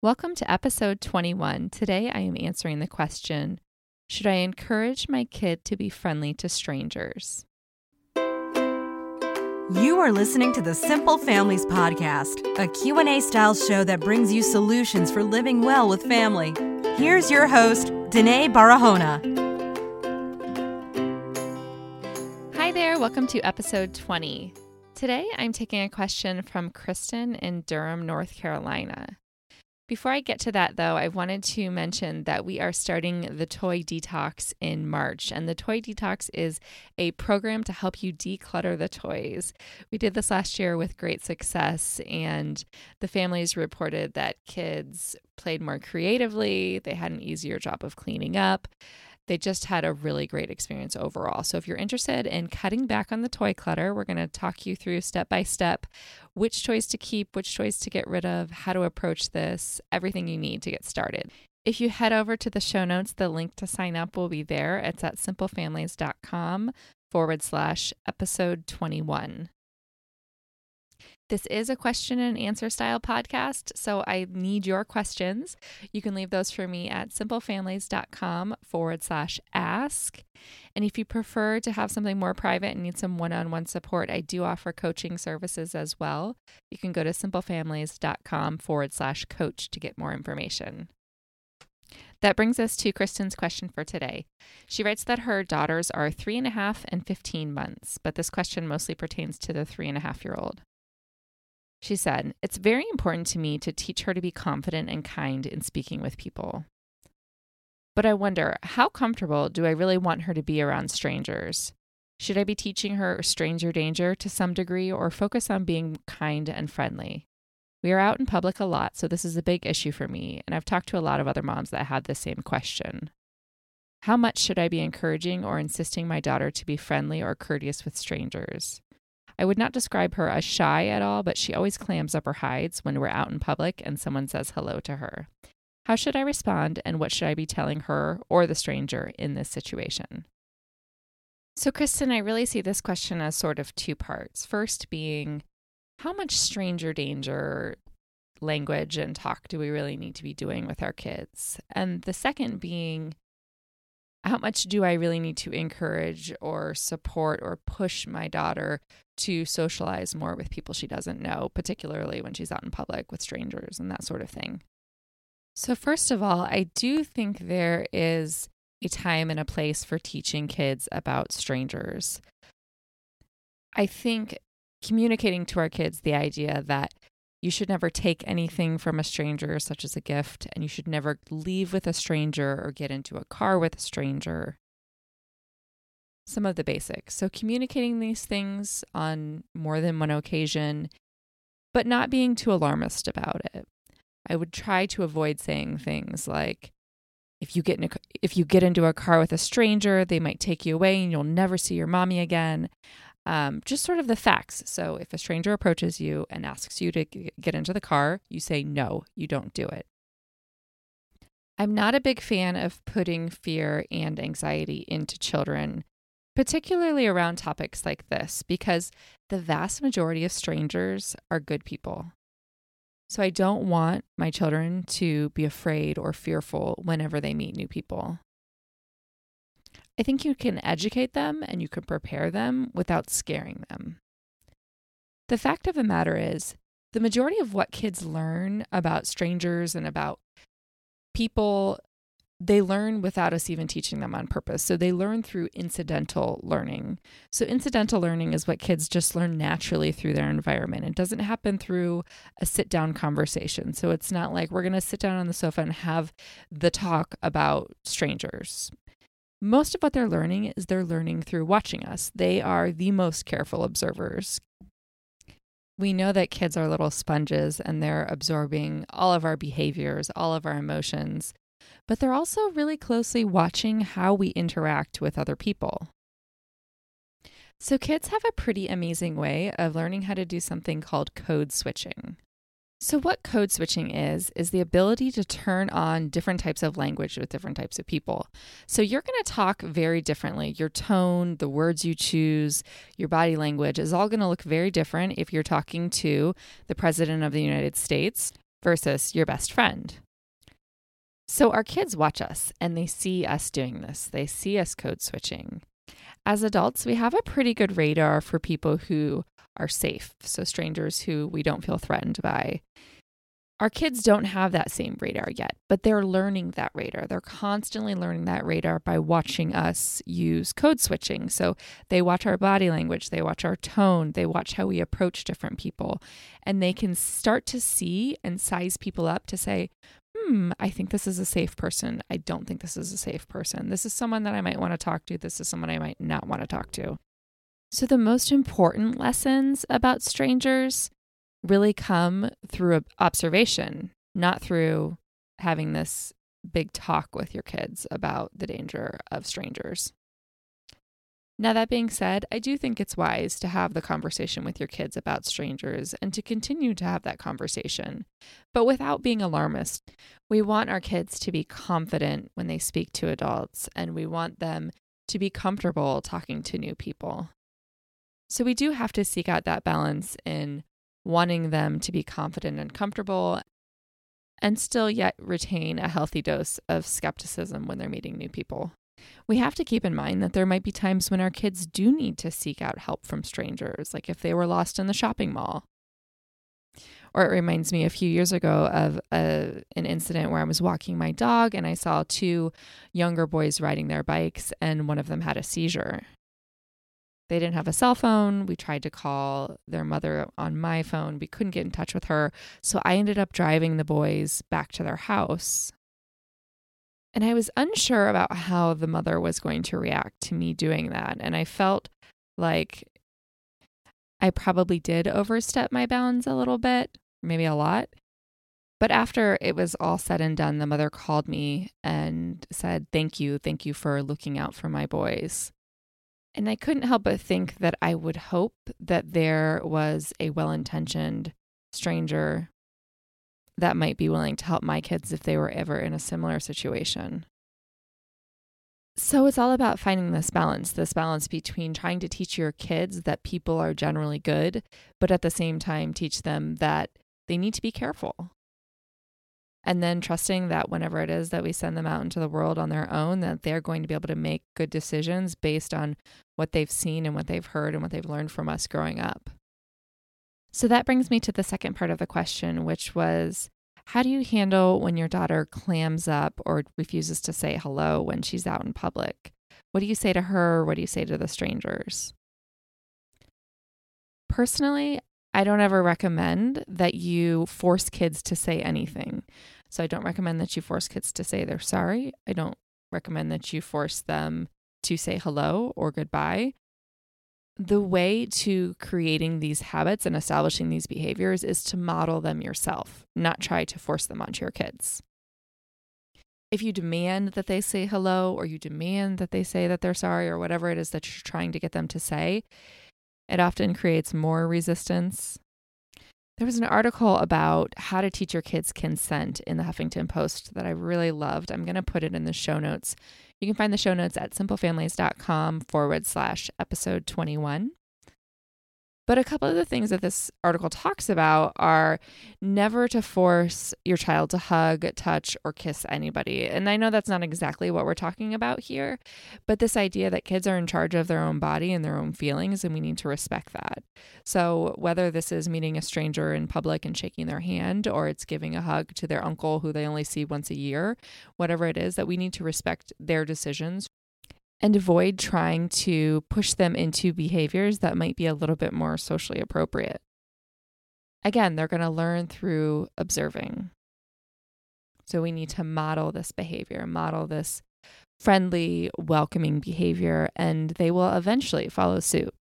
Welcome to episode 21. Today I am answering the question Should I encourage my kid to be friendly to strangers? You are listening to the Simple Families podcast, a Q&A style show that brings you solutions for living well with family. Here's your host, Denaye Barahona. Hi there, welcome to episode 20. Today I'm taking a question from Kristen in Durham, North Carolina. Before I get to that, though, I wanted to mention that we are starting the Toy Detox in March. And the Toy Detox is a program to help you declutter the toys. We did this last year with great success, and the families reported that kids played more creatively, they had an easier job of cleaning up they just had a really great experience overall. So, if you're interested in cutting back on the toy clutter, we're going to talk you through step by step which toys to keep, which toys to get rid of, how to approach this, everything you need to get started. If you head over to the show notes, the link to sign up will be there. It's at simplefamilies.com forward slash episode 21. This is a question and answer style podcast, so I need your questions. You can leave those for me at simplefamilies.com forward slash ask. And if you prefer to have something more private and need some one on one support, I do offer coaching services as well. You can go to simplefamilies.com forward slash coach to get more information. That brings us to Kristen's question for today. She writes that her daughters are three and a half and 15 months, but this question mostly pertains to the three and a half year old. She said, It's very important to me to teach her to be confident and kind in speaking with people. But I wonder, how comfortable do I really want her to be around strangers? Should I be teaching her stranger danger to some degree or focus on being kind and friendly? We are out in public a lot, so this is a big issue for me, and I've talked to a lot of other moms that had the same question. How much should I be encouraging or insisting my daughter to be friendly or courteous with strangers? I would not describe her as shy at all, but she always clams up or hides when we're out in public and someone says hello to her. How should I respond, and what should I be telling her or the stranger in this situation? So, Kristen, I really see this question as sort of two parts. First, being how much stranger danger language and talk do we really need to be doing with our kids? And the second being, how much do I really need to encourage or support or push my daughter to socialize more with people she doesn't know, particularly when she's out in public with strangers and that sort of thing? So, first of all, I do think there is a time and a place for teaching kids about strangers. I think communicating to our kids the idea that you should never take anything from a stranger, such as a gift, and you should never leave with a stranger or get into a car with a stranger. Some of the basics. So, communicating these things on more than one occasion, but not being too alarmist about it. I would try to avoid saying things like, if you get in a, if you get into a car with a stranger, they might take you away and you'll never see your mommy again um, just sort of the facts. So if a stranger approaches you and asks you to get into the car, you say no, you don't do it. I'm not a big fan of putting fear and anxiety into children, particularly around topics like this, because the vast majority of strangers are good people. So I don't want my children to be afraid or fearful whenever they meet new people. I think you can educate them and you can prepare them without scaring them. The fact of the matter is, the majority of what kids learn about strangers and about people, they learn without us even teaching them on purpose. So they learn through incidental learning. So, incidental learning is what kids just learn naturally through their environment. It doesn't happen through a sit down conversation. So, it's not like we're going to sit down on the sofa and have the talk about strangers most of what they're learning is they're learning through watching us. They are the most careful observers. We know that kids are little sponges and they're absorbing all of our behaviors, all of our emotions, but they're also really closely watching how we interact with other people. So, kids have a pretty amazing way of learning how to do something called code switching. So, what code switching is, is the ability to turn on different types of language with different types of people. So, you're going to talk very differently. Your tone, the words you choose, your body language is all going to look very different if you're talking to the President of the United States versus your best friend. So our kids watch us and they see us doing this. They see us code switching. As adults, we have a pretty good radar for people who are safe, so strangers who we don't feel threatened by. Our kids don't have that same radar yet, but they're learning that radar. They're constantly learning that radar by watching us use code switching. So they watch our body language, they watch our tone, they watch how we approach different people, and they can start to see and size people up to say, hmm, I think this is a safe person. I don't think this is a safe person. This is someone that I might want to talk to. This is someone I might not want to talk to. So, the most important lessons about strangers really come through observation, not through having this big talk with your kids about the danger of strangers. Now, that being said, I do think it's wise to have the conversation with your kids about strangers and to continue to have that conversation, but without being alarmist. We want our kids to be confident when they speak to adults, and we want them to be comfortable talking to new people. So, we do have to seek out that balance in wanting them to be confident and comfortable and still yet retain a healthy dose of skepticism when they're meeting new people. We have to keep in mind that there might be times when our kids do need to seek out help from strangers, like if they were lost in the shopping mall. Or it reminds me a few years ago of a, an incident where I was walking my dog and I saw two younger boys riding their bikes, and one of them had a seizure. They didn't have a cell phone. We tried to call their mother on my phone. We couldn't get in touch with her. So I ended up driving the boys back to their house. And I was unsure about how the mother was going to react to me doing that. And I felt like I probably did overstep my bounds a little bit, maybe a lot. But after it was all said and done, the mother called me and said, Thank you. Thank you for looking out for my boys. And I couldn't help but think that I would hope that there was a well intentioned stranger that might be willing to help my kids if they were ever in a similar situation. So it's all about finding this balance, this balance between trying to teach your kids that people are generally good, but at the same time teach them that they need to be careful and then trusting that whenever it is that we send them out into the world on their own that they're going to be able to make good decisions based on what they've seen and what they've heard and what they've learned from us growing up. So that brings me to the second part of the question, which was how do you handle when your daughter clams up or refuses to say hello when she's out in public? What do you say to her? What do you say to the strangers? Personally, I don't ever recommend that you force kids to say anything. So I don't recommend that you force kids to say they're sorry. I don't recommend that you force them to say hello or goodbye. The way to creating these habits and establishing these behaviors is to model them yourself, not try to force them onto your kids. If you demand that they say hello or you demand that they say that they're sorry or whatever it is that you're trying to get them to say, it often creates more resistance. There was an article about how to teach your kids consent in the Huffington Post that I really loved. I'm going to put it in the show notes. You can find the show notes at simplefamilies.com forward slash episode 21. But a couple of the things that this article talks about are never to force your child to hug, touch, or kiss anybody. And I know that's not exactly what we're talking about here, but this idea that kids are in charge of their own body and their own feelings, and we need to respect that. So, whether this is meeting a stranger in public and shaking their hand, or it's giving a hug to their uncle who they only see once a year, whatever it is, that we need to respect their decisions and avoid trying to push them into behaviors that might be a little bit more socially appropriate. Again, they're going to learn through observing. So we need to model this behavior, model this friendly, welcoming behavior, and they will eventually follow suit.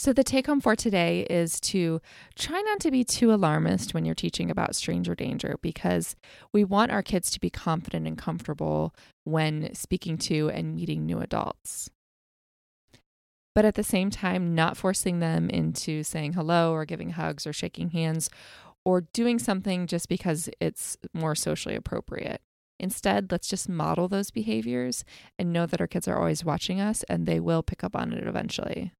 So, the take home for today is to try not to be too alarmist when you're teaching about stranger danger because we want our kids to be confident and comfortable when speaking to and meeting new adults. But at the same time, not forcing them into saying hello or giving hugs or shaking hands or doing something just because it's more socially appropriate. Instead, let's just model those behaviors and know that our kids are always watching us and they will pick up on it eventually.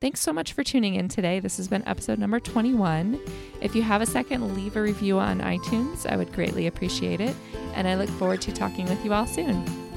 Thanks so much for tuning in today. This has been episode number 21. If you have a second, leave a review on iTunes. I would greatly appreciate it. And I look forward to talking with you all soon.